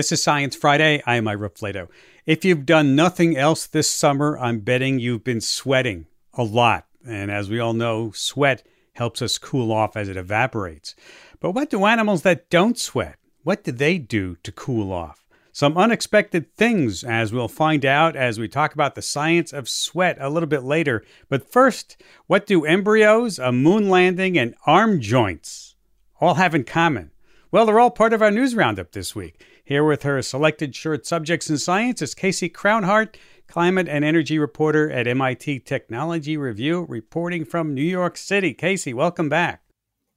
This is Science Friday. I'm Ira Flatow. If you've done nothing else this summer, I'm betting you've been sweating a lot. And as we all know, sweat helps us cool off as it evaporates. But what do animals that don't sweat? What do they do to cool off? Some unexpected things, as we'll find out as we talk about the science of sweat a little bit later. But first, what do embryos, a moon landing, and arm joints all have in common? Well, they're all part of our news roundup this week. Here with her selected short subjects in science is Casey Crownhart, climate and energy reporter at MIT Technology Review, reporting from New York City. Casey, welcome back.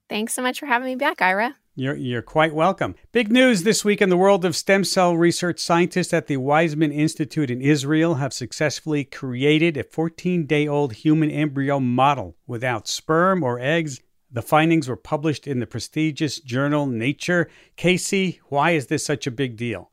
Thanks so much for having me back, Ira. You're, you're quite welcome. Big news this week in the world of stem cell research. Scientists at the Weizmann Institute in Israel have successfully created a 14 day old human embryo model without sperm or eggs the findings were published in the prestigious journal Nature. Casey, why is this such a big deal?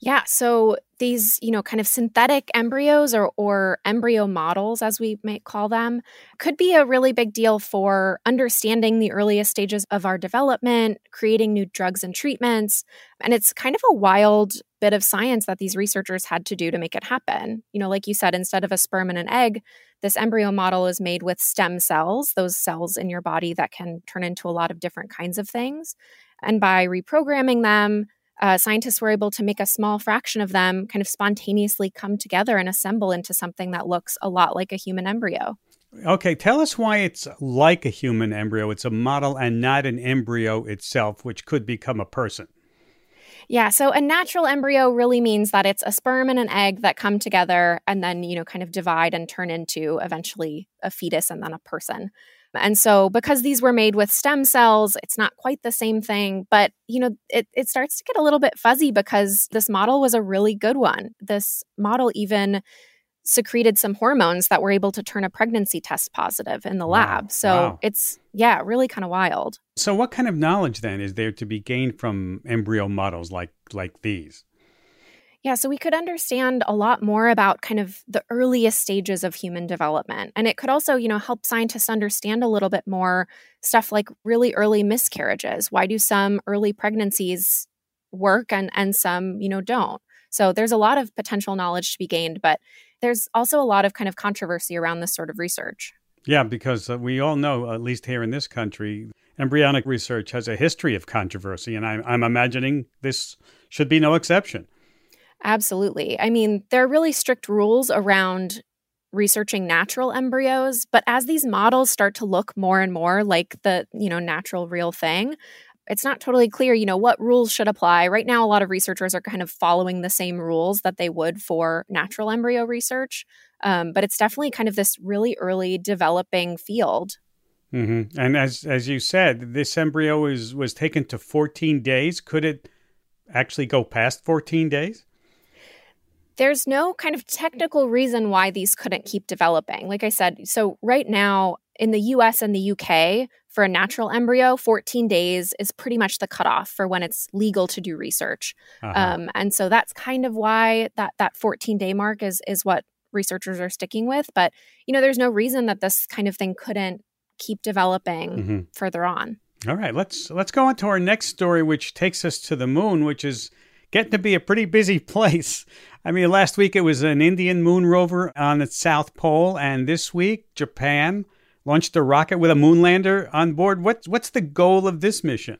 Yeah, so these, you know, kind of synthetic embryos or, or embryo models, as we might call them, could be a really big deal for understanding the earliest stages of our development, creating new drugs and treatments. And it's kind of a wild bit of science that these researchers had to do to make it happen. You know, like you said, instead of a sperm and an egg, this embryo model is made with stem cells, those cells in your body that can turn into a lot of different kinds of things. And by reprogramming them, uh, scientists were able to make a small fraction of them kind of spontaneously come together and assemble into something that looks a lot like a human embryo. Okay, tell us why it's like a human embryo. It's a model and not an embryo itself, which could become a person. Yeah, so a natural embryo really means that it's a sperm and an egg that come together and then, you know, kind of divide and turn into eventually a fetus and then a person. And so, because these were made with stem cells, it's not quite the same thing. But, you know, it, it starts to get a little bit fuzzy because this model was a really good one. This model even secreted some hormones that were able to turn a pregnancy test positive in the lab. Wow. So wow. it's, yeah, really kind of wild. So, what kind of knowledge then is there to be gained from embryo models like, like these? Yeah, so we could understand a lot more about kind of the earliest stages of human development. And it could also, you know, help scientists understand a little bit more stuff like really early miscarriages. Why do some early pregnancies work and and some, you know, don't? So there's a lot of potential knowledge to be gained, but there's also a lot of kind of controversy around this sort of research. Yeah, because uh, we all know, at least here in this country, embryonic research has a history of controversy, and I'm, I'm imagining this should be no exception. Absolutely. I mean, there are really strict rules around researching natural embryos, but as these models start to look more and more like the, you know, natural real thing, it's not totally clear, you know, what rules should apply. Right now a lot of researchers are kind of following the same rules that they would for natural embryo research. Um, but it's definitely kind of this really early developing field. Mm-hmm. And as as you said, this embryo is was taken to 14 days. Could it actually go past 14 days? there's no kind of technical reason why these couldn't keep developing. Like I said, so right now in the US and the UK, for a natural embryo, 14 days is pretty much the cutoff for when it's legal to do research. Uh-huh. Um, and so that's kind of why that, that 14 day mark is, is what researchers are sticking with. But, you know, there's no reason that this kind of thing couldn't keep developing mm-hmm. further on. All right, let's let's go on to our next story, which takes us to the moon, which is getting to be a pretty busy place. I mean, last week it was an Indian moon rover on its south pole, and this week Japan launched a rocket with a moon lander on board. What's what's the goal of this mission?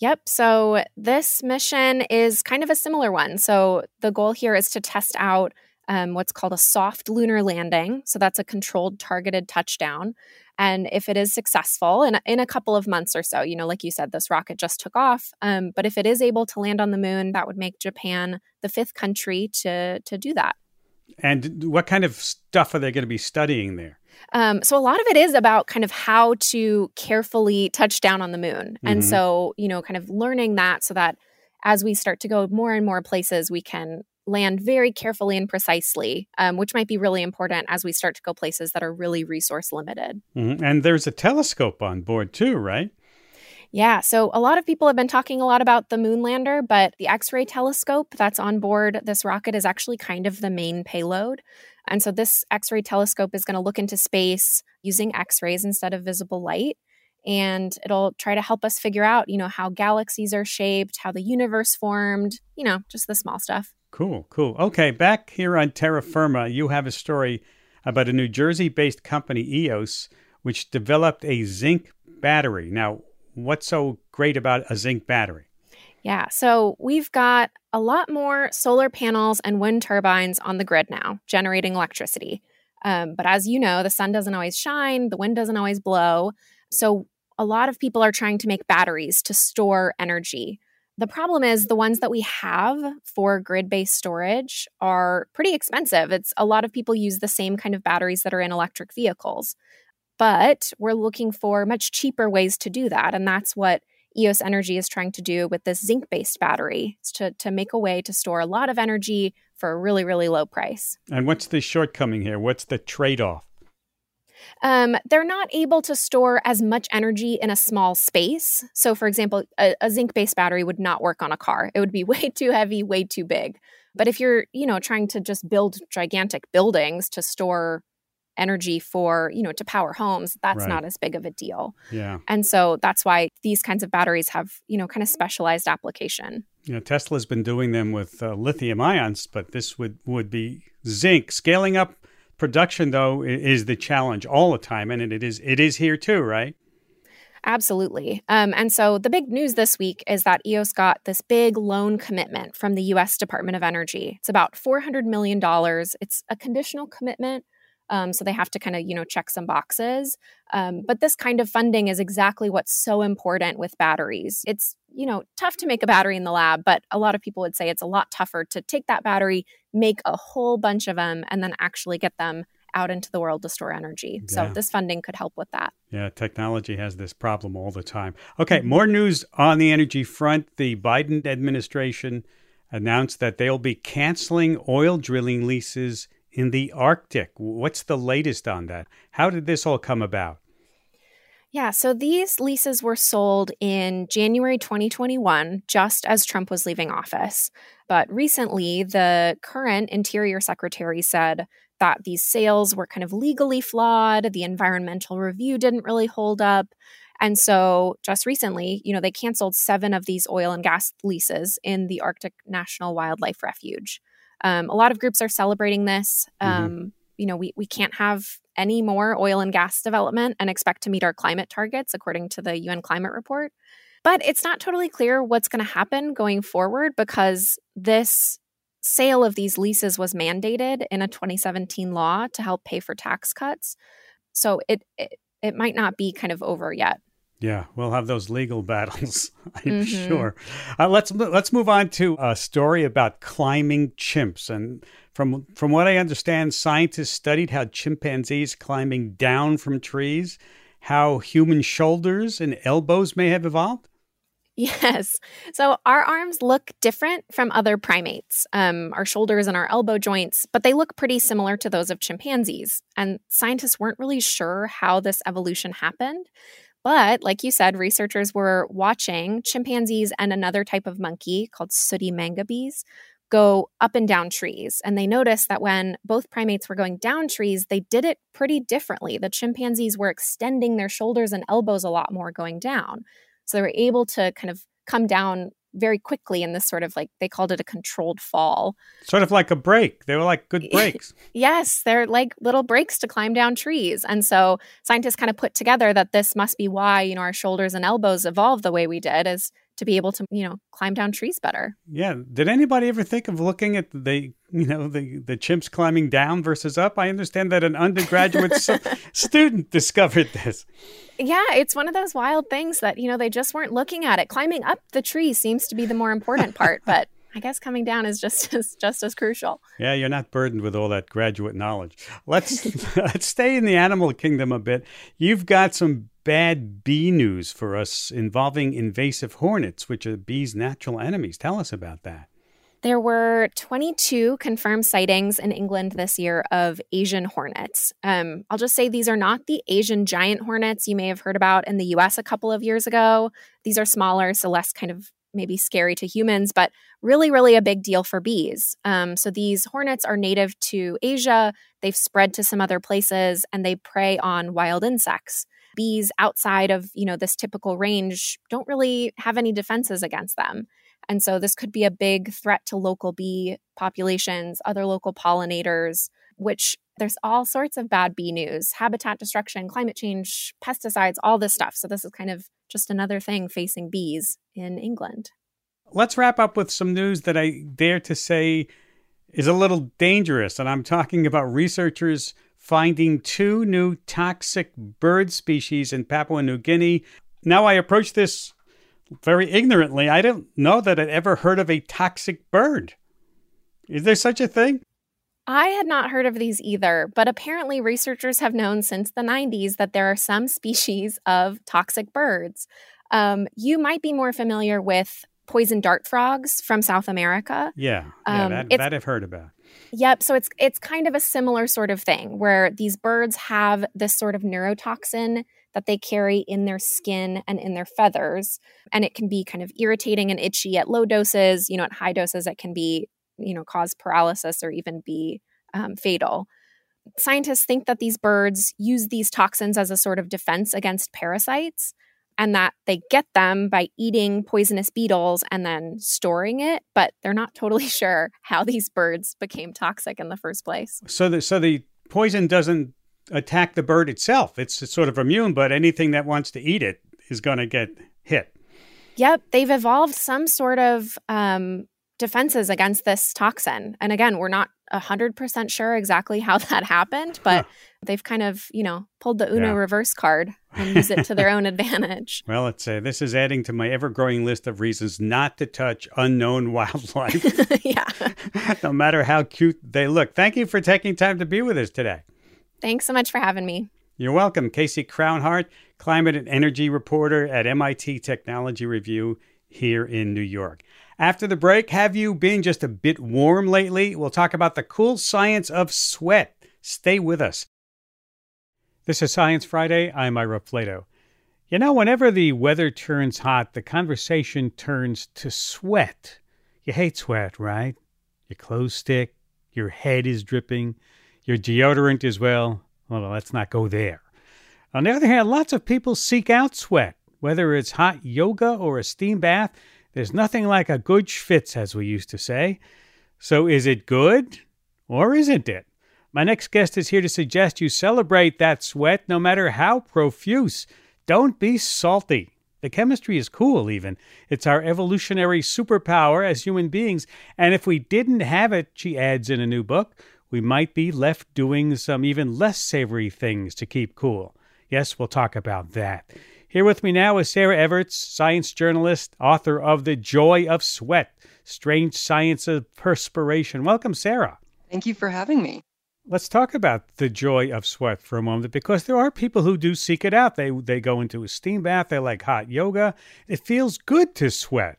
Yep. So this mission is kind of a similar one. So the goal here is to test out um, what's called a soft lunar landing. So that's a controlled, targeted touchdown. And if it is successful in, in a couple of months or so, you know, like you said, this rocket just took off. Um, but if it is able to land on the moon, that would make Japan the fifth country to to do that. And what kind of stuff are they going to be studying there? Um, so a lot of it is about kind of how to carefully touch down on the moon, mm-hmm. and so you know, kind of learning that so that as we start to go more and more places, we can land very carefully and precisely, um, which might be really important as we start to go places that are really resource limited. Mm-hmm. And there's a telescope on board too, right? Yeah, so a lot of people have been talking a lot about the moon lander, but the X ray telescope that's on board this rocket is actually kind of the main payload. And so this X ray telescope is going to look into space using X rays instead of visible light. and it'll try to help us figure out, you know, how galaxies are shaped, how the universe formed, you know, just the small stuff. Cool, cool. Okay, back here on Terra Firma, you have a story about a New Jersey based company, EOS, which developed a zinc battery. Now, what's so great about a zinc battery? Yeah, so we've got a lot more solar panels and wind turbines on the grid now, generating electricity. Um, but as you know, the sun doesn't always shine, the wind doesn't always blow. So a lot of people are trying to make batteries to store energy. The problem is the ones that we have for grid based storage are pretty expensive. It's a lot of people use the same kind of batteries that are in electric vehicles. But we're looking for much cheaper ways to do that. And that's what EOS Energy is trying to do with this zinc based battery to, to make a way to store a lot of energy for a really, really low price. And what's the shortcoming here? What's the trade off? Um, they're not able to store as much energy in a small space. So, for example, a, a zinc based battery would not work on a car. It would be way too heavy, way too big. But if you're, you know, trying to just build gigantic buildings to store energy for, you know, to power homes, that's right. not as big of a deal. Yeah. And so that's why these kinds of batteries have, you know, kind of specialized application. You know, Tesla's been doing them with uh, lithium ions, but this would would be zinc. Scaling up Production, though, is the challenge all the time, and it is it is here too, right? Absolutely. Um, and so the big news this week is that EOS got this big loan commitment from the U.S. Department of Energy. It's about $400 million. It's a conditional commitment. Um, so they have to kind of, you know, check some boxes. Um, but this kind of funding is exactly what's so important with batteries. It's, you know, tough to make a battery in the lab, but a lot of people would say it's a lot tougher to take that battery, make a whole bunch of them, and then actually get them out into the world to store energy. Yeah. So this funding could help with that. Yeah, technology has this problem all the time. Okay, mm-hmm. more news on the energy front. The Biden administration announced that they'll be canceling oil drilling leases in the Arctic. What's the latest on that? How did this all come about? Yeah, so these leases were sold in January 2021, just as Trump was leaving office. But recently, the current Interior Secretary said that these sales were kind of legally flawed. The environmental review didn't really hold up. And so, just recently, you know, they canceled seven of these oil and gas leases in the Arctic National Wildlife Refuge. Um, a lot of groups are celebrating this. Mm-hmm. Um, you know, we, we can't have any more oil and gas development and expect to meet our climate targets, according to the UN climate report. But it's not totally clear what's going to happen going forward because this sale of these leases was mandated in a 2017 law to help pay for tax cuts. So it, it, it might not be kind of over yet. Yeah, we'll have those legal battles, I'm mm-hmm. sure. Uh, let's let's move on to a story about climbing chimps. And from from what I understand, scientists studied how chimpanzees climbing down from trees, how human shoulders and elbows may have evolved. Yes. So our arms look different from other primates, um, our shoulders and our elbow joints, but they look pretty similar to those of chimpanzees. And scientists weren't really sure how this evolution happened. But like you said, researchers were watching chimpanzees and another type of monkey called sooty mangabeys go up and down trees. And they noticed that when both primates were going down trees, they did it pretty differently. The chimpanzees were extending their shoulders and elbows a lot more going down. So they were able to kind of come down very quickly in this sort of like they called it a controlled fall. Sort of like a brake. They were like good brakes. yes, they're like little brakes to climb down trees. And so scientists kind of put together that this must be why, you know, our shoulders and elbows evolved the way we did is to be able to, you know, climb down trees better. Yeah. Did anybody ever think of looking at the, you know, the, the chimps climbing down versus up? I understand that an undergraduate student discovered this. Yeah, it's one of those wild things that, you know, they just weren't looking at it. Climbing up the tree seems to be the more important part, but I guess coming down is just as just as crucial. Yeah, you're not burdened with all that graduate knowledge. Let's let's stay in the animal kingdom a bit. You've got some bad bee news for us involving invasive hornets, which are bees' natural enemies. Tell us about that. There were 22 confirmed sightings in England this year of Asian hornets. Um, I'll just say these are not the Asian giant hornets you may have heard about in the US a couple of years ago. These are smaller, so less kind of maybe scary to humans, but really, really a big deal for bees. Um, so these hornets are native to Asia. They've spread to some other places and they prey on wild insects. bees outside of, you know, this typical range don't really have any defenses against them. And so this could be a big threat to local bee populations, other local pollinators, which there's all sorts of bad bee news, habitat destruction, climate change, pesticides, all this stuff. So this is kind of just another thing facing bees in England. Let's wrap up with some news that I dare to say is a little dangerous. And I'm talking about researchers finding two new toxic bird species in Papua New Guinea. Now, I approach this very ignorantly. I don't know that I'd ever heard of a toxic bird. Is there such a thing? I had not heard of these either, but apparently researchers have known since the 90s that there are some species of toxic birds. Um, you might be more familiar with poison dart frogs from South America. Yeah, yeah, um, that, that I've heard about. Yep. So it's it's kind of a similar sort of thing where these birds have this sort of neurotoxin that they carry in their skin and in their feathers, and it can be kind of irritating and itchy at low doses. You know, at high doses, it can be you know cause paralysis or even be um, fatal. Scientists think that these birds use these toxins as a sort of defense against parasites and that they get them by eating poisonous beetles and then storing it, but they're not totally sure how these birds became toxic in the first place. So the so the poison doesn't attack the bird itself. It's, it's sort of immune, but anything that wants to eat it is going to get hit. Yep, they've evolved some sort of um, defenses against this toxin. And again, we're not 100% sure exactly how that happened, but they've kind of, you know, pulled the Uno yeah. reverse card and use it to their own advantage. Well, let's say this is adding to my ever growing list of reasons not to touch unknown wildlife. yeah. no matter how cute they look. Thank you for taking time to be with us today. Thanks so much for having me. You're welcome. Casey Crownhart, climate and energy reporter at MIT Technology Review here in New York. After the break, have you been just a bit warm lately? We'll talk about the cool science of sweat. Stay with us. This is Science Friday. I'm Ira Flatow. You know, whenever the weather turns hot, the conversation turns to sweat. You hate sweat, right? Your clothes stick, your head is dripping, your deodorant is, well, well, let's not go there. On the other hand, lots of people seek out sweat, whether it's hot yoga or a steam bath. There's nothing like a good schwitz, as we used to say. So is it good or isn't it? My next guest is here to suggest you celebrate that sweat no matter how profuse. Don't be salty. The chemistry is cool, even. It's our evolutionary superpower as human beings. And if we didn't have it, she adds in a new book, we might be left doing some even less savory things to keep cool. Yes, we'll talk about that. Here with me now is Sarah Everts, science journalist, author of The Joy of Sweat Strange Science of Perspiration. Welcome, Sarah. Thank you for having me. Let's talk about the joy of sweat for a moment because there are people who do seek it out. They they go into a steam bath, they like hot yoga. It feels good to sweat.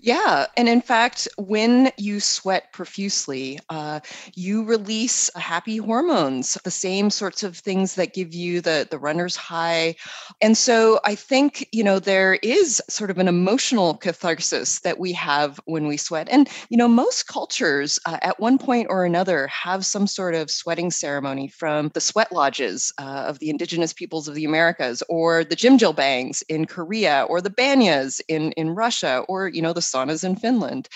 Yeah. And in fact, when you sweat profusely, uh, you release happy hormones, the same sorts of things that give you the, the runner's high. And so I think, you know, there is sort of an emotional catharsis that we have when we sweat. And, you know, most cultures uh, at one point or another have some sort of sweating ceremony from the sweat lodges uh, of the indigenous peoples of the Americas or the jjimjilbangs in Korea or the banyas in, in Russia or you know, the saunas in Finland.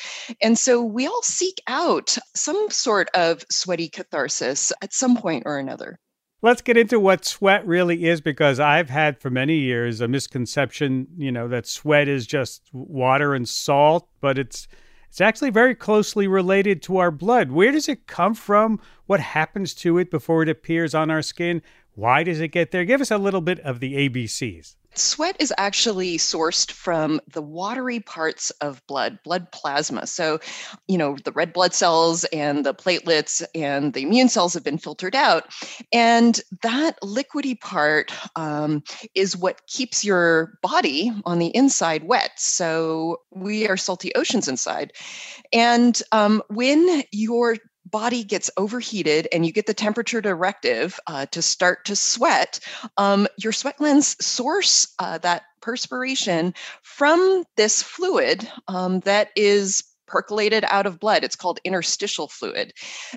And so we all seek out some sort of sweaty catharsis at some point or another. Let's get into what sweat really is because I've had for many years a misconception, you know, that sweat is just water and salt, but it's it's actually very closely related to our blood. Where does it come from? What happens to it before it appears on our skin? Why does it get there? Give us a little bit of the ABCs. Sweat is actually sourced from the watery parts of blood, blood plasma. So, you know, the red blood cells and the platelets and the immune cells have been filtered out. And that liquidy part um, is what keeps your body on the inside wet. So, we are salty oceans inside. And um, when your body gets overheated and you get the temperature directive uh, to start to sweat, um, your sweat glands source uh, that perspiration from this fluid um, that is percolated out of blood. It's called interstitial fluid.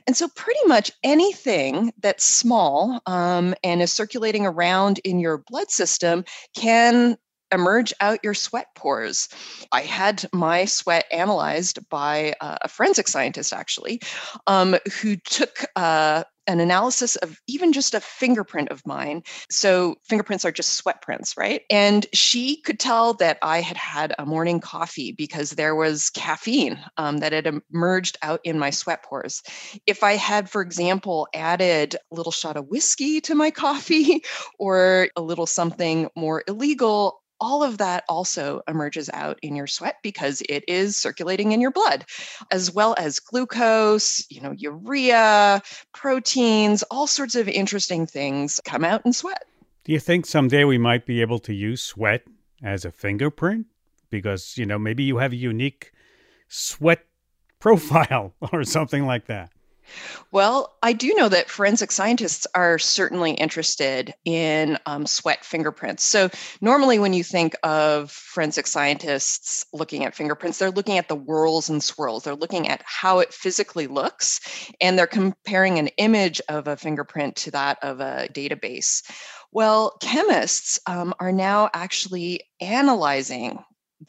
And so, pretty much anything that's small um, and is circulating around in your blood system can emerge out your sweat pores. I had my sweat analyzed by uh, a forensic scientist, actually, um, who took uh, an analysis of even just a fingerprint of mine. So, fingerprints are just sweat prints, right? And she could tell that I had had a morning coffee because there was caffeine um, that had emerged out in my sweat pores. If I had, for example, added a little shot of whiskey to my coffee or a little something more illegal, all of that also emerges out in your sweat because it is circulating in your blood as well as glucose you know urea proteins all sorts of interesting things come out in sweat. Do you think someday we might be able to use sweat as a fingerprint? Because you know maybe you have a unique sweat profile or something like that well, I do know that forensic scientists are certainly interested in um, sweat fingerprints. So, normally, when you think of forensic scientists looking at fingerprints, they're looking at the whorls and swirls. They're looking at how it physically looks, and they're comparing an image of a fingerprint to that of a database. Well, chemists um, are now actually analyzing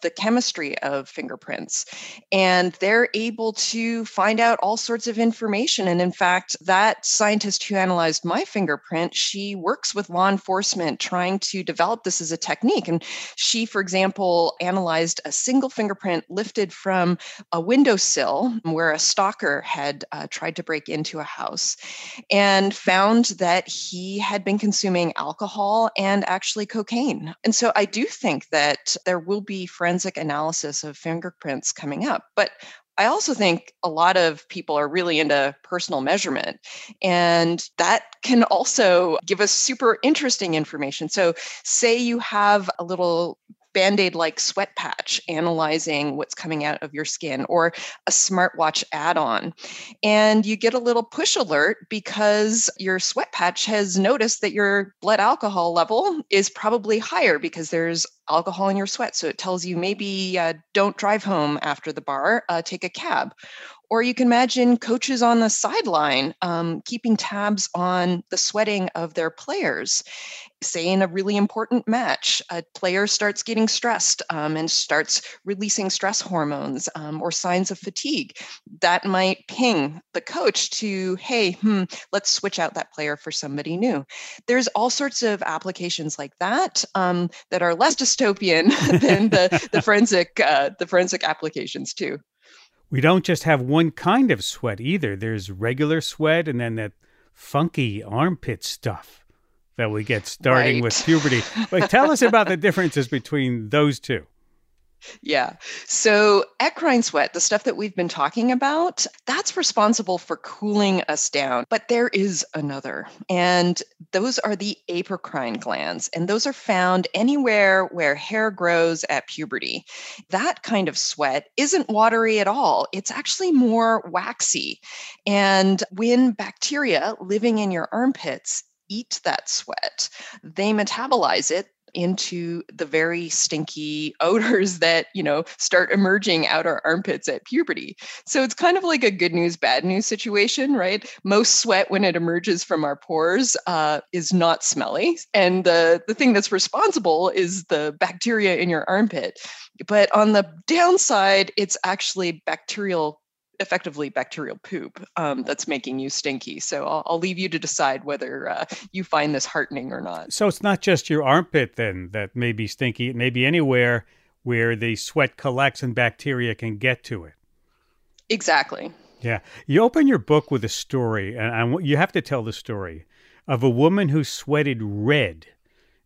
the chemistry of fingerprints and they're able to find out all sorts of information and in fact that scientist who analyzed my fingerprint she works with law enforcement trying to develop this as a technique and she for example analyzed a single fingerprint lifted from a windowsill where a stalker had uh, tried to break into a house and found that he had been consuming alcohol and actually cocaine. And so i do think that there will be forensic analysis of fingerprints coming up. But I also think a lot of people are really into personal measurement, and that can also give us super interesting information. So, say you have a little band aid like sweat patch analyzing what's coming out of your skin or a smartwatch add on. And you get a little push alert because your sweat patch has noticed that your blood alcohol level is probably higher because there's alcohol in your sweat. So it tells you maybe uh, don't drive home after the bar, uh, take a cab. Or you can imagine coaches on the sideline um, keeping tabs on the sweating of their players. Say in a really important match, a player starts getting stressed um, and starts releasing stress hormones um, or signs of fatigue. That might ping the coach to, hey, hmm, let's switch out that player for somebody new. There's all sorts of applications like that um, that are less dystopian than the, the forensic uh, the forensic applications too. We don't just have one kind of sweat either. There's regular sweat and then that funky armpit stuff that we get starting right. with puberty. But tell us about the differences between those two. Yeah. So, eccrine sweat, the stuff that we've been talking about, that's responsible for cooling us down. But there is another, and those are the apocrine glands, and those are found anywhere where hair grows at puberty. That kind of sweat isn't watery at all, it's actually more waxy. And when bacteria living in your armpits eat that sweat, they metabolize it into the very stinky odors that you know start emerging out our armpits at puberty. So it's kind of like a good news bad news situation right? Most sweat when it emerges from our pores uh, is not smelly and the, the thing that's responsible is the bacteria in your armpit. But on the downside it's actually bacterial effectively bacterial poop um, that's making you stinky. So I'll, I'll leave you to decide whether uh, you find this heartening or not. So it's not just your armpit then that may be stinky. It may be anywhere where the sweat collects and bacteria can get to it. Exactly. Yeah. You open your book with a story, and I, you have to tell the story of a woman who sweated red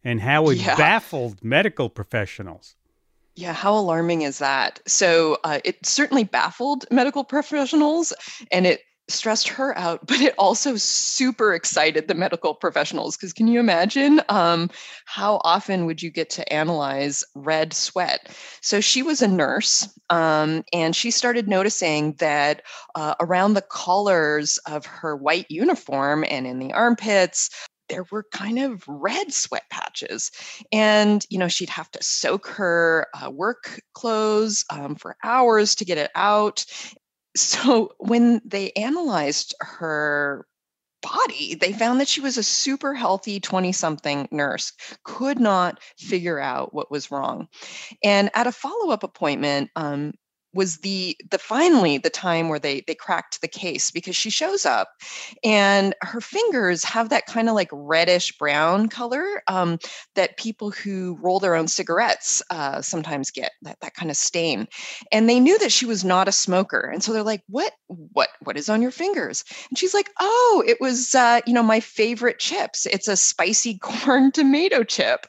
and how it yeah. baffled medical professionals. Yeah, how alarming is that? So uh, it certainly baffled medical professionals and it stressed her out, but it also super excited the medical professionals. Because can you imagine um, how often would you get to analyze red sweat? So she was a nurse um, and she started noticing that uh, around the collars of her white uniform and in the armpits, there were kind of red sweat patches. And, you know, she'd have to soak her uh, work clothes um, for hours to get it out. So when they analyzed her body, they found that she was a super healthy 20 something nurse, could not figure out what was wrong. And at a follow up appointment, um, was the the finally the time where they they cracked the case because she shows up and her fingers have that kind of like reddish brown color um, that people who roll their own cigarettes uh, sometimes get that that kind of stain. And they knew that she was not a smoker. And so they're like what what what is on your fingers? And she's like oh it was uh, you know my favorite chips. It's a spicy corn tomato chip.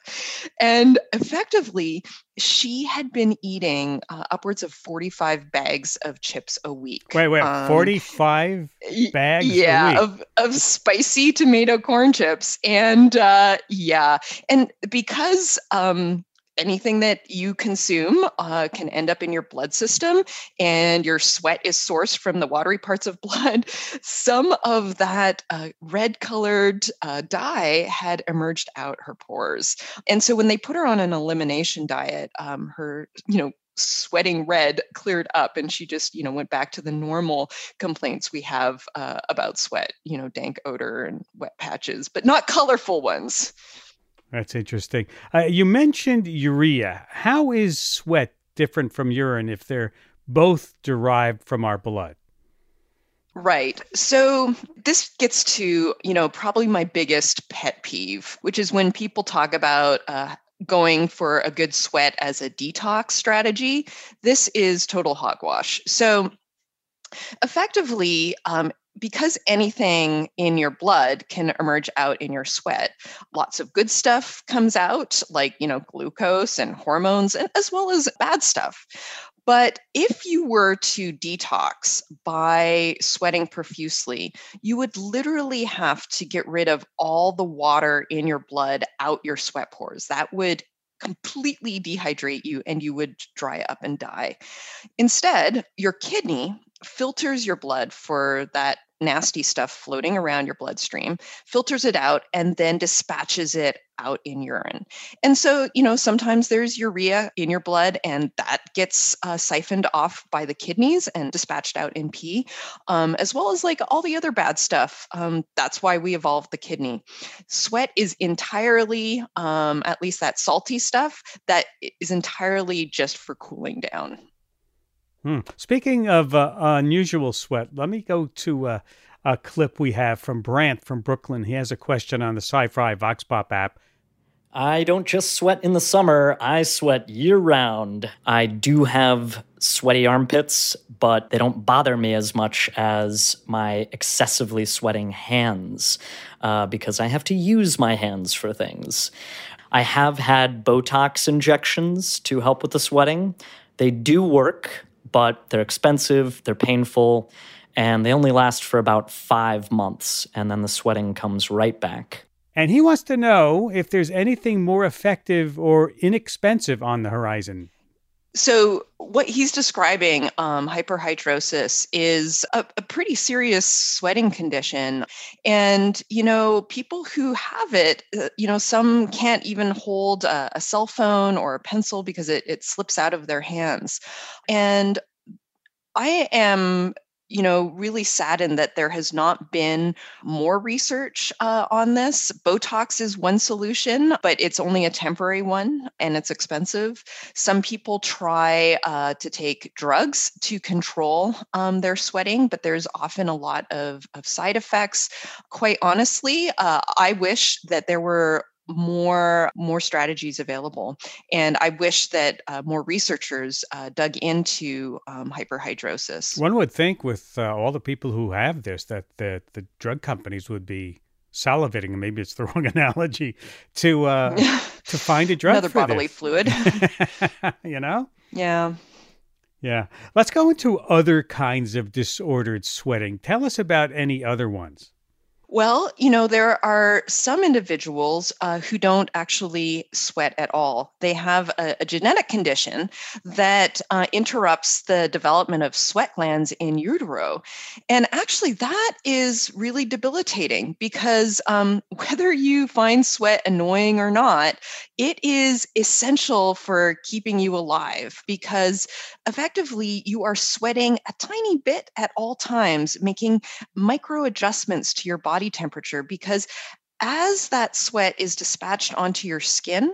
And effectively she had been eating uh, upwards of 45 bags of chips a week. Wait, wait, um, 45 bags? Yeah, of, of spicy tomato corn chips. And uh, yeah, and because um, anything that you consume uh, can end up in your blood system, and your sweat is sourced from the watery parts of blood. Some of that uh, red colored uh, dye had emerged out her pores. And so when they put her on an elimination diet, um, her, you know, sweating red cleared up and she just you know went back to the normal complaints we have uh, about sweat you know dank odor and wet patches but not colorful ones that's interesting. Uh, you mentioned urea. How is sweat different from urine if they're both derived from our blood? Right. So this gets to, you know, probably my biggest pet peeve, which is when people talk about uh, going for a good sweat as a detox strategy. This is total hogwash. So effectively, um, because anything in your blood can emerge out in your sweat. Lots of good stuff comes out like you know glucose and hormones and as well as bad stuff. But if you were to detox by sweating profusely you would literally have to get rid of all the water in your blood out your sweat pores. That would completely dehydrate you and you would dry up and die. Instead your kidney filters your blood for that nasty stuff floating around your bloodstream, filters it out, and then dispatches it out in urine. And so, you know, sometimes there's urea in your blood, and that gets uh, siphoned off by the kidneys and dispatched out in pee, um, as well as like all the other bad stuff. Um, that's why we evolved the kidney. Sweat is entirely, um, at least that salty stuff, that is entirely just for cooling down. Hmm. Speaking of uh, unusual sweat, let me go to uh, a clip we have from Brant from Brooklyn. He has a question on the SciFri VoxPop app. I don't just sweat in the summer, I sweat year round. I do have sweaty armpits, but they don't bother me as much as my excessively sweating hands uh, because I have to use my hands for things. I have had Botox injections to help with the sweating. They do work but they're expensive, they're painful, and they only last for about five months, and then the sweating comes right back. And he wants to know if there's anything more effective or inexpensive on the horizon. So, what he's describing, um, hyperhidrosis, is a, a, pretty serious sweating condition. And, you know, people who have it, uh, you know, some can't even hold a, a cell phone or a pencil because it, it slips out of their hands. And I am you know, really saddened that there has not been more research uh, on this. Botox is one solution, but it's only a temporary one and it's expensive. Some people try uh, to take drugs to control um, their sweating, but there's often a lot of, of side effects. Quite honestly, uh, I wish that there were more more strategies available. And i wish that uh, more researchers uh, dug into um, hyperhidrosis. One would think with uh, all the people who have this that the, the drug companies would be salivating maybe it's the wrong analogy to uh, to find a drug another bodily this. fluid. You know? Yeah. Yeah. Let's go into other kinds of disordered sweating. Tell us about any other ones Well, you know, there are some individuals uh, who don't actually sweat at all. They have a, a genetic condition that uh, interrupts the development of sweat glands in utero. And actually, that is really debilitating because um, whether you find sweat annoying or not, it is essential for keeping you alive because effectively you are sweating a tiny bit at all times, making micro adjustments to your body temperature because as that sweat is dispatched onto your skin,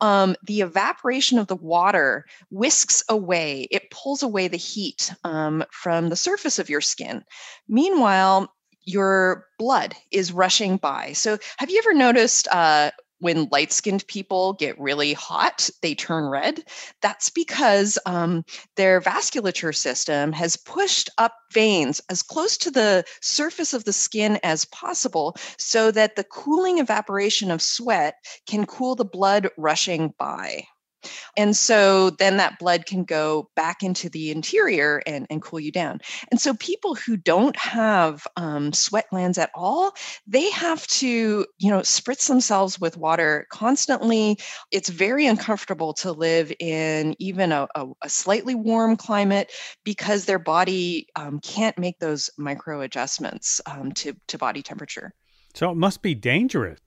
um, the evaporation of the water whisks away, it pulls away the heat um, from the surface of your skin. Meanwhile, your blood is rushing by. So, have you ever noticed uh, when light skinned people get really hot, they turn red. That's because um, their vasculature system has pushed up veins as close to the surface of the skin as possible so that the cooling evaporation of sweat can cool the blood rushing by. And so then that blood can go back into the interior and, and cool you down. And so people who don't have um, sweat glands at all, they have to, you know, spritz themselves with water constantly. It's very uncomfortable to live in even a, a, a slightly warm climate because their body um, can't make those micro adjustments um, to, to body temperature. So it must be dangerous.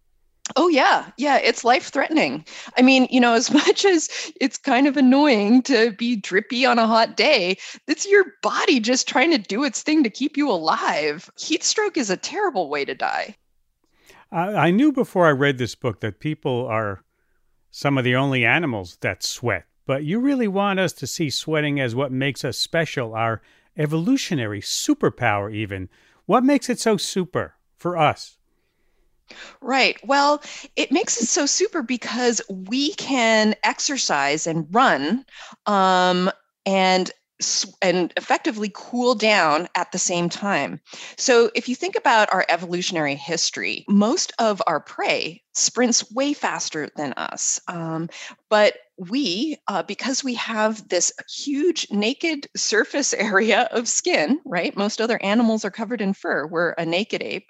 Oh, yeah. Yeah. It's life threatening. I mean, you know, as much as it's kind of annoying to be drippy on a hot day, it's your body just trying to do its thing to keep you alive. Heat stroke is a terrible way to die. I, I knew before I read this book that people are some of the only animals that sweat, but you really want us to see sweating as what makes us special, our evolutionary superpower, even. What makes it so super for us? Right. Well, it makes it so super because we can exercise and run um, and and effectively cool down at the same time. So, if you think about our evolutionary history, most of our prey sprints way faster than us. Um, but we, uh, because we have this huge naked surface area of skin, right? Most other animals are covered in fur. We're a naked ape.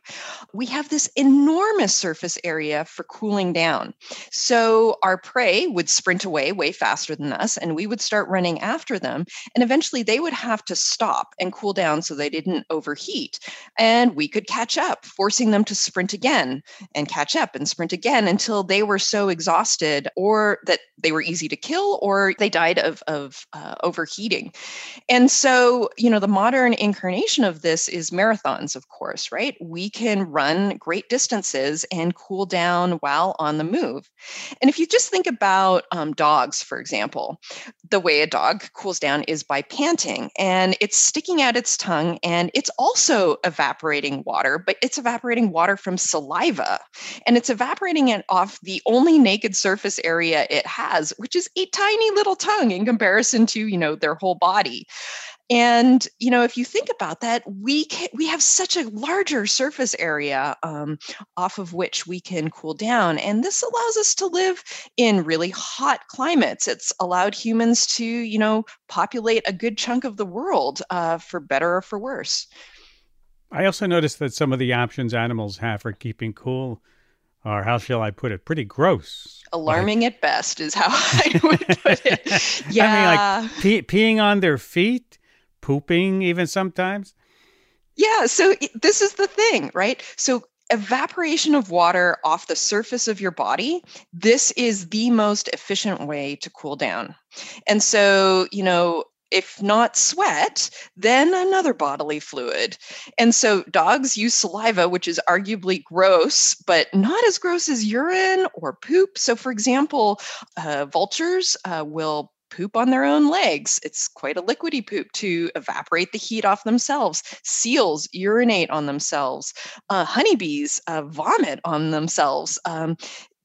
We have this enormous surface area for cooling down. So our prey would sprint away way faster than us, and we would start running after them. And eventually they would have to stop and cool down so they didn't overheat. And we could catch up, forcing them to sprint again and catch up and sprint again until they were so exhausted or that they were easy to kill or they died of, of uh, overheating. And so, you know, the modern incarnation of this is marathons, of course, right? We can run great distances and cool down while on the move. And if you just think about um, dogs, for example, the way a dog cools down is by panting and it's sticking out its tongue and it's also evaporating water, but it's evaporating water from saliva and it's evaporating it off the only naked surface area it has, which is a tiny little tongue in comparison to, you know, their whole body. And you know, if you think about that, we can, we have such a larger surface area um, off of which we can cool down, and this allows us to live in really hot climates. It's allowed humans to, you know, populate a good chunk of the world uh, for better or for worse. I also noticed that some of the options animals have for keeping cool or how shall I put it? Pretty gross. Alarming like, at best is how I would put it. Yeah. I mean, like pee- peeing on their feet, pooping even sometimes. Yeah. So this is the thing, right? So evaporation of water off the surface of your body, this is the most efficient way to cool down. And so, you know, if not sweat, then another bodily fluid. And so dogs use saliva, which is arguably gross, but not as gross as urine or poop. So, for example, uh, vultures uh, will poop on their own legs. It's quite a liquidy poop to evaporate the heat off themselves. Seals urinate on themselves. Uh, honeybees uh, vomit on themselves. Um,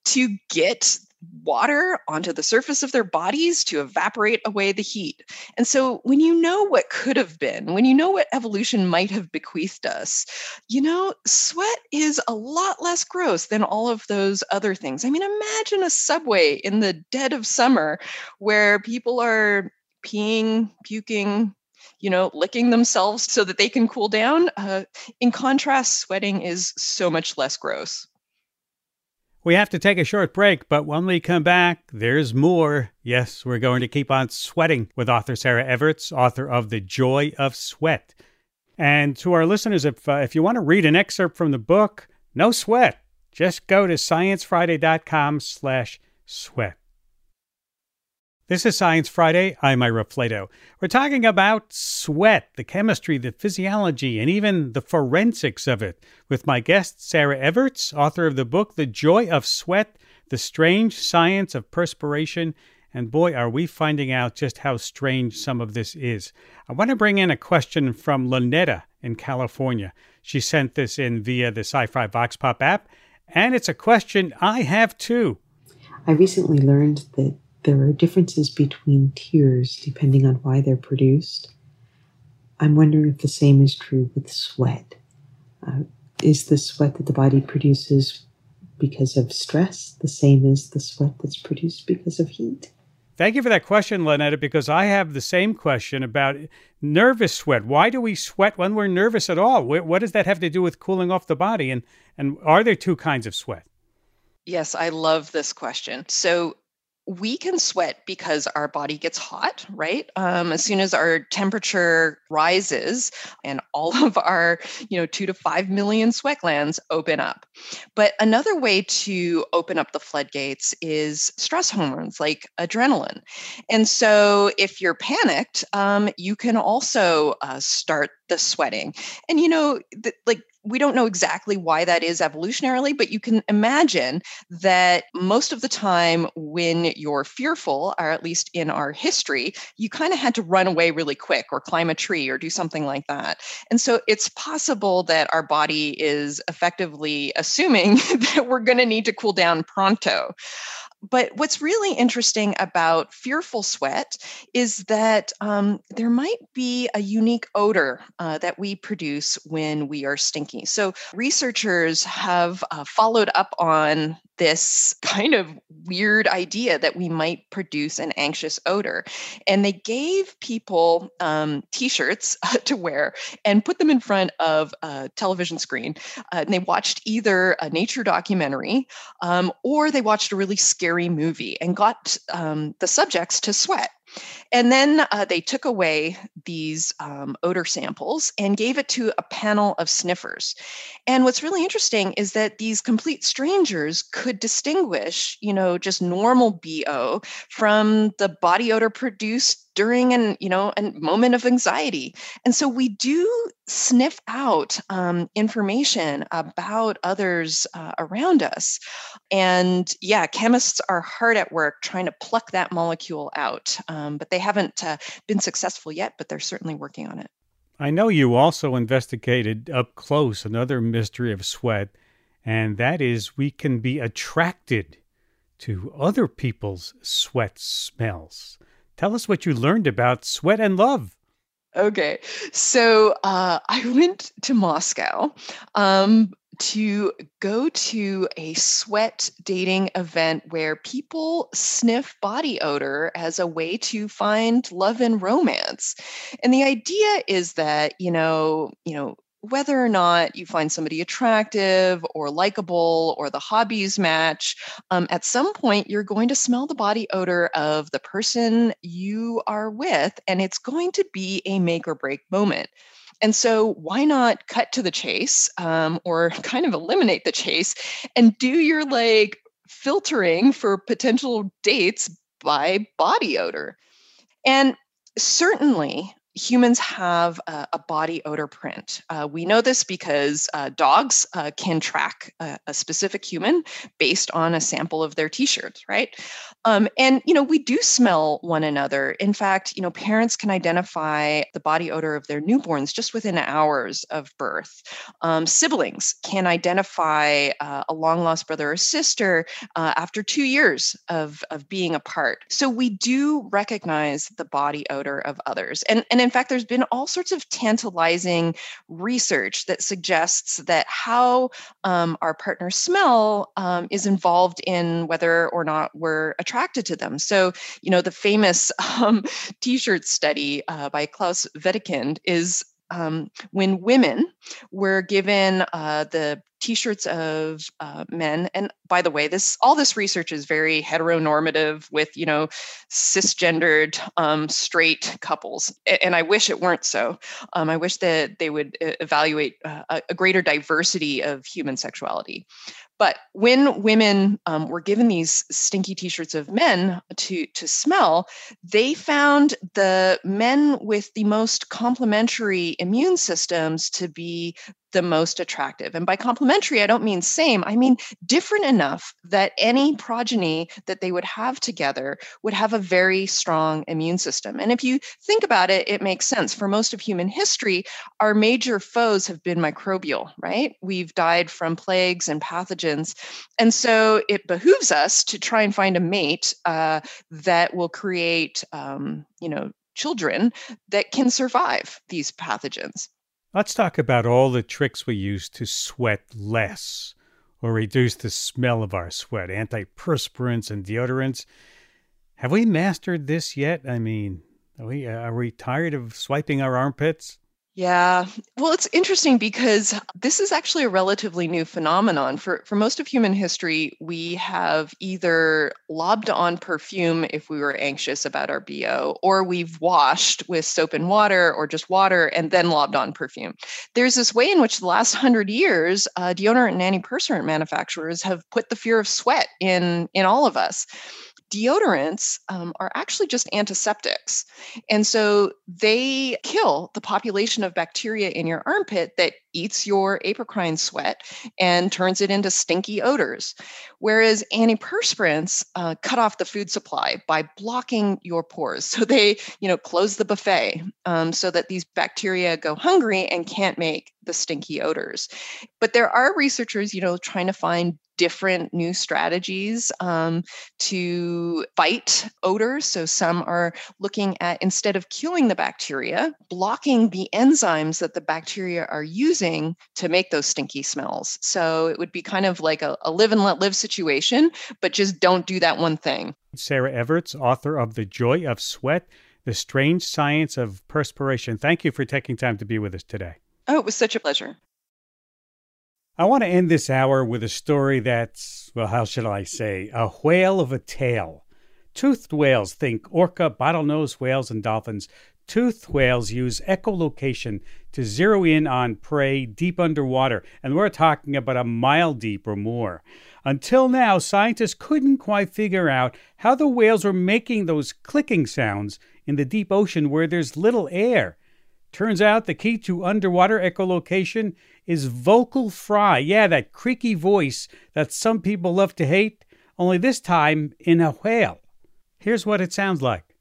to get water onto the surface of their bodies to evaporate away the heat. And so, when you know what could have been, when you know what evolution might have bequeathed us, you know, sweat is a lot less gross than all of those other things. I mean, imagine a subway in the dead of summer where people are peeing, puking, you know, licking themselves so that they can cool down. Uh, in contrast, sweating is so much less gross. We have to take a short break, but when we come back, there's more. Yes, we're going to keep on sweating with author Sarah Everts, author of The Joy of Sweat. And to our listeners, if, uh, if you want to read an excerpt from the book, no sweat. Just go to sciencefriday.com slash sweat. This is Science Friday. I'm Ira Flatow. We're talking about sweat, the chemistry, the physiology, and even the forensics of it with my guest, Sarah Everts, author of the book The Joy of Sweat The Strange Science of Perspiration. And boy, are we finding out just how strange some of this is. I want to bring in a question from Lynetta in California. She sent this in via the SciFri VoxPop app, and it's a question I have too. I recently learned that there are differences between tears depending on why they're produced. I'm wondering if the same is true with sweat. Uh, is the sweat that the body produces because of stress the same as the sweat that's produced because of heat? Thank you for that question, Lynetta, because I have the same question about nervous sweat. Why do we sweat when we're nervous at all? What does that have to do with cooling off the body? And, and are there two kinds of sweat? Yes, I love this question. So, we can sweat because our body gets hot, right? Um, as soon as our temperature rises and all of our, you know, two to five million sweat glands open up. But another way to open up the floodgates is stress hormones like adrenaline. And so if you're panicked, um, you can also uh, start the sweating. And, you know, th- like we don't know exactly why that is evolutionarily, but you can imagine that most of the time when you're fearful, or at least in our history, you kind of had to run away really quick or climb a tree or do something like that. And so it's possible that our body is effectively assuming that we're going to need to cool down pronto. But what's really interesting about fearful sweat is that um, there might be a unique odor uh, that we produce when we are stinky. So, researchers have uh, followed up on this kind of weird idea that we might produce an anxious odor. And they gave people um, t shirts to wear and put them in front of a television screen. Uh, and they watched either a nature documentary um, or they watched a really scary movie and got um, the subjects to sweat. And then uh, they took away these um, odor samples and gave it to a panel of sniffers. And what's really interesting is that these complete strangers could distinguish, you know, just normal BO from the body odor produced during an you know a moment of anxiety. And so we do sniff out um, information about others uh, around us. And yeah chemists are hard at work trying to pluck that molecule out um, but they haven't uh, been successful yet but they're certainly working on it. I know you also investigated up close another mystery of sweat and that is we can be attracted to other people's sweat smells Tell us what you learned about sweat and love. Okay. So uh, I went to Moscow um, to go to a sweat dating event where people sniff body odor as a way to find love and romance. And the idea is that, you know, you know, whether or not you find somebody attractive or likable or the hobbies match, um, at some point you're going to smell the body odor of the person you are with, and it's going to be a make or break moment. And so, why not cut to the chase um, or kind of eliminate the chase and do your like filtering for potential dates by body odor? And certainly, humans have a, a, body odor print. Uh, we know this because uh, dogs uh, can track a, a, specific human based on a sample of their t-shirts, right? Um, and you know we do smell one another. In fact, you know parents can identify the body odor of their newborns just within hours of birth. Um, siblings can identify uh, a long lost brother or sister uh, after two years of of being apart. So we do recognize the body odor of others, and and in fact, there's been all sorts of tantalizing research that suggests that how um, our partners smell um, is involved in whether or not we're attracted to them. So, you know, the famous um, t shirt study uh, by Claus Wedekind is um, when women were given uh, the t-shirts of uh, men and by the way this all this research is very heteronormative with you know cisgendered um, straight couples and i wish it weren't so. Um, i wish that they would uh, evaluate uh, a greater diversity of human sexuality but when women um, were given these stinky T-shirts of men to to smell, they found the men with the most complementary immune systems to be the most attractive. And by complementary, I don't mean same, I mean different enough that any progeny that they would have together would have a very strong immune system. And if you think about it, it makes sense. For most of human history, our major foes have been microbial, right? We've died from plagues and pathogens. And so it behooves us to try and find a mate uh, that will create, um, you know, children that can survive these pathogens. Let's talk about all the tricks we use to sweat less or reduce the smell of our sweat, antiperspirants and deodorants. Have we mastered this yet? I mean, are we, uh, are we tired of swiping our armpits? Yeah. Well, it's interesting because this is actually a relatively new phenomenon. For for most of human history, we have either lobbed on perfume if we were anxious about our BO, or we've washed with soap and water or just water and then lobbed on perfume. There's this way in which the last hundred years, uh, deodorant and antiperspirant manufacturers have put the fear of sweat in in all of us deodorants um, are actually just antiseptics. And so they kill the population of bacteria in your armpit that eats your apocrine sweat and turns it into stinky odors. Whereas antiperspirants uh, cut off the food supply by blocking your pores. So they, you know, close the buffet um, so that these bacteria go hungry and can't make the stinky odors. But there are researchers, you know, trying to find different new strategies um, to fight odors. So some are looking at instead of killing the bacteria, blocking the enzymes that the bacteria are using to make those stinky smells. So it would be kind of like a, a live and let live situation, but just don't do that one thing. Sarah Everts, author of The Joy of Sweat. The Strange Science of Perspiration. Thank you for taking time to be with us today. Oh, it was such a pleasure. I want to end this hour with a story that's, well, how should I say, a whale of a tale. Toothed whales, think orca, bottlenose whales, and dolphins. Toothed whales use echolocation to zero in on prey deep underwater, and we're talking about a mile deep or more. Until now, scientists couldn't quite figure out how the whales were making those clicking sounds in the deep ocean where there's little air. Turns out the key to underwater echolocation is vocal fry. Yeah, that creaky voice that some people love to hate, only this time in a whale. Here's what it sounds like.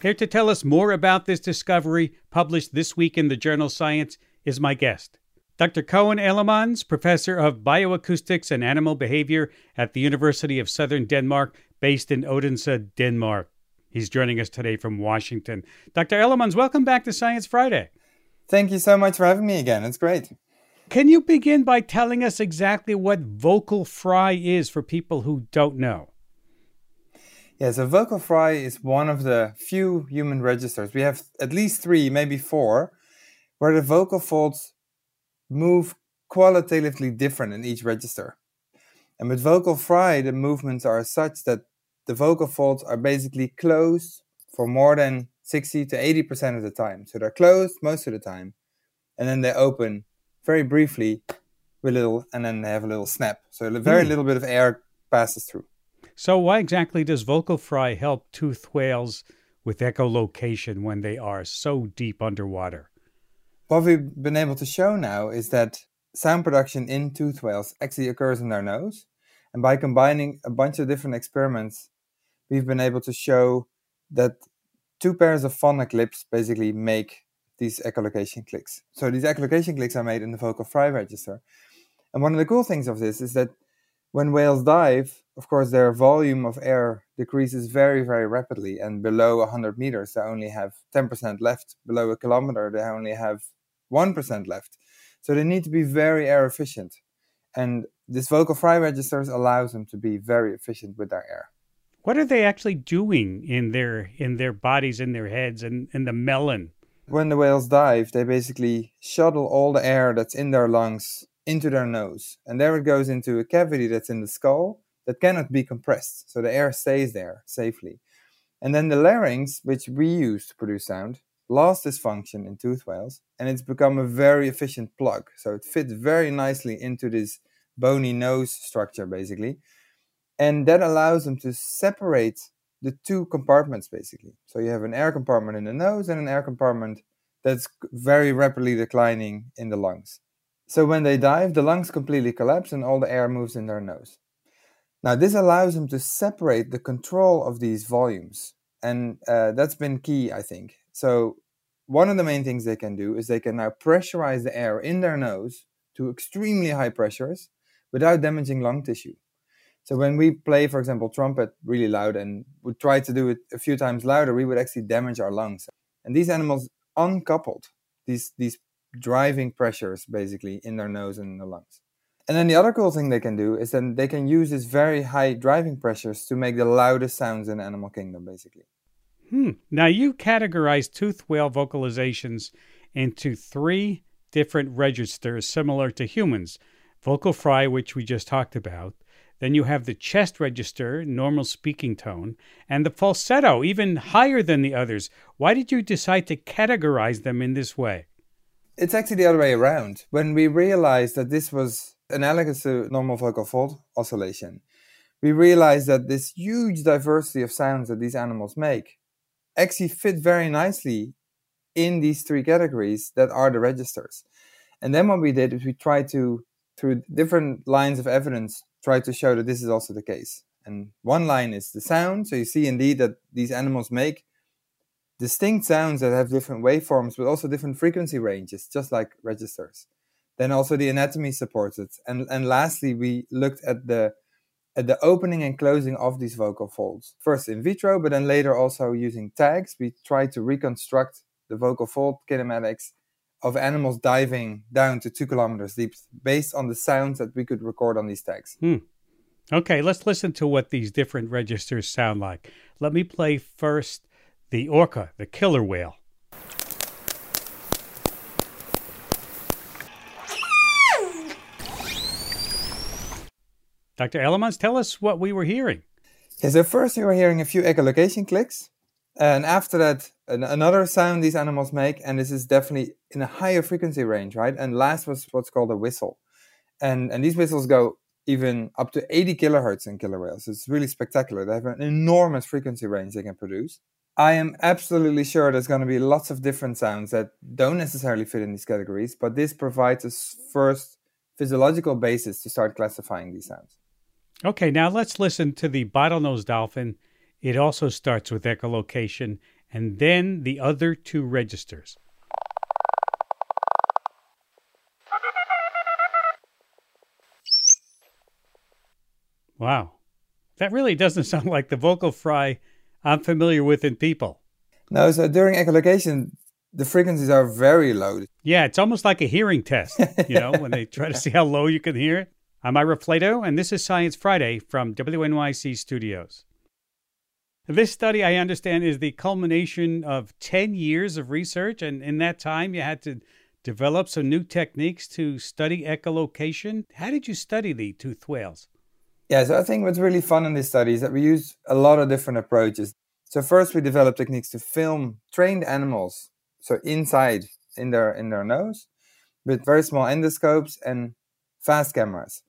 Here to tell us more about this discovery, published this week in the journal Science, is my guest. Dr. Coen Elemans, professor of bioacoustics and animal behavior at the University of Southern Denmark, based in Odense, Denmark. He's joining us today from Washington. Dr. Elemans, welcome back to Science Friday. Thank you so much for having me again. It's great. Can you begin by telling us exactly what vocal fry is for people who don't know? Yeah, so vocal fry is one of the few human registers. We have at least three, maybe four, where the vocal folds move qualitatively different in each register. And with vocal fry, the movements are such that the vocal folds are basically closed for more than 60 to 80% of the time. So they're closed most of the time, and then they open very briefly with a little, and then they have a little snap. So a very mm. little bit of air passes through. So why exactly does vocal fry help toothed whales with echolocation when they are so deep underwater? What we've been able to show now is that sound production in toothed whales actually occurs in their nose. And by combining a bunch of different experiments we've been able to show that two pairs of phonic lips basically make these echolocation clicks. So these echolocation clicks are made in the vocal fry register. And one of the cool things of this is that when whales dive, of course, their volume of air decreases very, very rapidly. And below 100 meters, they only have 10% left. Below a kilometer, they only have 1% left. So they need to be very air efficient. And this vocal fry registers allows them to be very efficient with their air. What are they actually doing in their in their bodies, in their heads, and in the melon? When the whales dive, they basically shuttle all the air that's in their lungs into their nose. And there it goes into a cavity that's in the skull that cannot be compressed. So the air stays there safely. And then the larynx, which we use to produce sound, lost this function in toothed whales and it's become a very efficient plug. So it fits very nicely into this bony nose structure, basically. And that allows them to separate the two compartments, basically. So you have an air compartment in the nose and an air compartment that's very rapidly declining in the lungs. So when they dive, the lungs completely collapse and all the air moves in their nose. Now, this allows them to separate the control of these volumes. And uh, that's been key, I think. So, one of the main things they can do is they can now pressurize the air in their nose to extremely high pressures without damaging lung tissue. So, when we play, for example, trumpet really loud and would try to do it a few times louder, we would actually damage our lungs. And these animals uncoupled these, these driving pressures basically in their nose and in the lungs. And then the other cool thing they can do is then they can use these very high driving pressures to make the loudest sounds in the animal kingdom, basically. Hmm. Now you categorize tooth whale vocalizations into three different registers similar to humans. Vocal fry, which we just talked about. Then you have the chest register, normal speaking tone, and the falsetto, even higher than the others. Why did you decide to categorize them in this way? It's actually the other way around. When we realized that this was analogous to normal vocal fold oscillation, we realized that this huge diversity of sounds that these animals make actually fit very nicely in these three categories that are the registers. And then what we did is we tried to, through different lines of evidence, try to show that this is also the case. And one line is the sound. So you see indeed that these animals make distinct sounds that have different waveforms, but also different frequency ranges, just like registers. Then also the anatomy supports it. And, and lastly, we looked at the at the opening and closing of these vocal folds. First in vitro, but then later also using tags, we tried to reconstruct the vocal fold kinematics of animals diving down to two kilometers deep based on the sounds that we could record on these tags. Hmm. Okay, let's listen to what these different registers sound like. Let me play first the orca, the killer whale. Dr. Elemans, tell us what we were hearing. Yeah, so first you were hearing a few echolocation clicks, and after that, an, another sound these animals make, and this is definitely in a higher frequency range, right? And last was what's called a whistle, and and these whistles go even up to 80 kilohertz in killer whales. It's really spectacular. They have an enormous frequency range they can produce. I am absolutely sure there's going to be lots of different sounds that don't necessarily fit in these categories, but this provides us first physiological basis to start classifying these sounds. Okay, now let's listen to the bottlenose dolphin. It also starts with echolocation and then the other two registers. Wow. That really doesn't sound like the vocal fry I'm familiar with in people. No, so during echolocation, the frequencies are very low. Yeah, it's almost like a hearing test, you know, when they try to see how low you can hear it. I'm Ira Flatow, and this is Science Friday from WNYC Studios. This study, I understand, is the culmination of 10 years of research, and in that time, you had to develop some new techniques to study echolocation. How did you study the toothed whales? Yeah, so I think what's really fun in this study is that we use a lot of different approaches. So first, we developed techniques to film trained animals, so inside in their in their nose, with very small endoscopes and fast cameras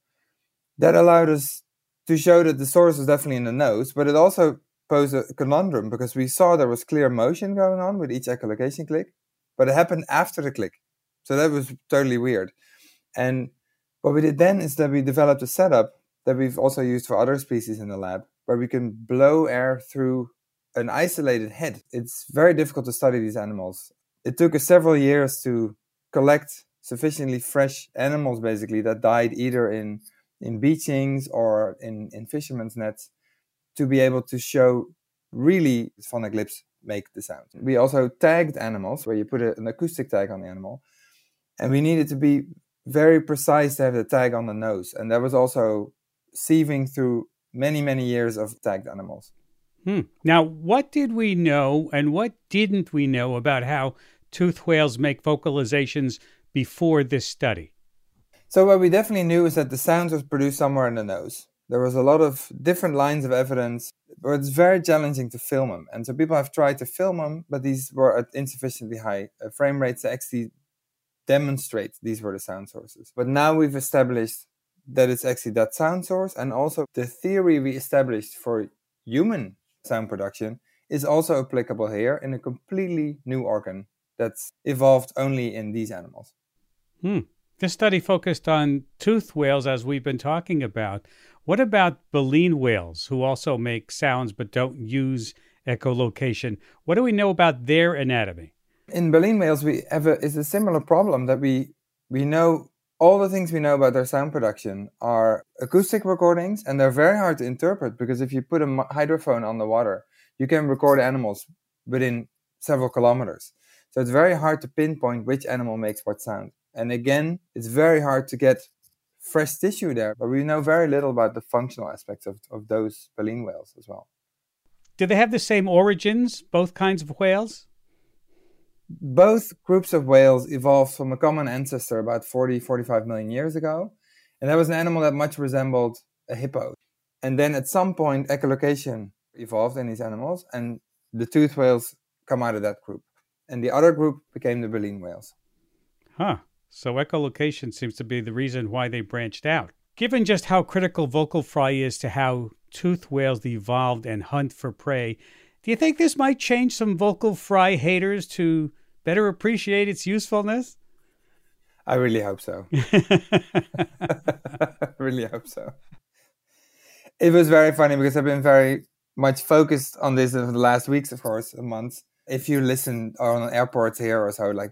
that allowed us to show that the source was definitely in the nose, but it also posed a conundrum because we saw there was clear motion going on with each echolocation click, but it happened after the click. So that was totally weird. And what we did then is that we developed a setup that we've also used for other species in the lab where we can blow air through an isolated head. It's very difficult to study these animals. It took us several years to collect sufficiently fresh animals basically that died either in in beachings or in, in fishermen's nets to be able to show really phonic lips make the sound. We also tagged animals where you put an acoustic tag on the animal, and we needed to be very precise to have the tag on the nose. And that was also sieving through many, many years of tagged animals. Hmm. Now, what did we know and what didn't we know about how toothed whales make vocalizations before this study? So, what we definitely knew is that the sound was produced somewhere in the nose. There was a lot of different lines of evidence, but it's very challenging to film them. And so, people have tried to film them, but these were at insufficiently high uh, frame rates to actually demonstrate these were the sound sources. But now we've established that it's actually that sound source, and also the theory we established for human sound production is also applicable here in a completely new organ that's evolved only in these animals. Hmm. This study focused on toothed whales, as we've been talking about. What about baleen whales, who also make sounds but don't use echolocation? What do we know about their anatomy? In baleen whales, we have a, it's a similar problem that we we know all the things we know about their sound production are acoustic recordings, and they're very hard to interpret because if you put a hydrophone on the water, you can record animals within several kilometers. So it's very hard to pinpoint which animal makes what sound. And again, it's very hard to get fresh tissue there, but we know very little about the functional aspects of, of those baleen whales as well. Do they have the same origins, both kinds of whales? Both groups of whales evolved from a common ancestor about 40, 45 million years ago. And that was an animal that much resembled a hippo. And then at some point, echolocation evolved in these animals, and the toothed whales come out of that group. And the other group became the baleen whales. Huh. So echolocation seems to be the reason why they branched out. Given just how critical vocal fry is to how toothed whales evolved and hunt for prey, do you think this might change some vocal fry haters to better appreciate its usefulness? I really hope so. I really hope so. It was very funny because I've been very much focused on this in the last weeks, of course, months. If you listen on airports here or so, like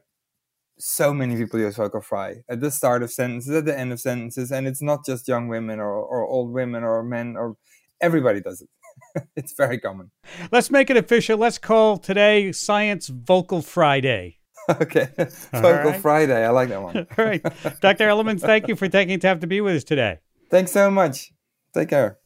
so many people use vocal fry at the start of sentences, at the end of sentences, and it's not just young women or, or old women or men or everybody does it. it's very common. Let's make it official. Let's call today Science Vocal Friday. okay. Vocal right. Friday. I like that one. All right. Dr. Elemans, thank you for taking time to be with us today. Thanks so much. Take care.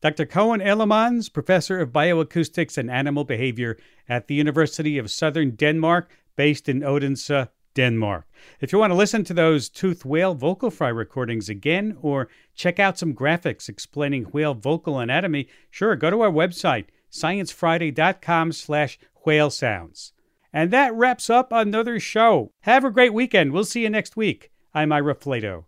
Dr. Coen Elemans, professor of bioacoustics and animal behavior at the University of Southern Denmark, based in Odense, Denmark. If you want to listen to those Tooth whale vocal fry recordings again or check out some graphics explaining whale vocal anatomy, sure, go to our website, sciencefriday.com slash whale sounds. And that wraps up another show. Have a great weekend. We'll see you next week. I'm Ira Flatow.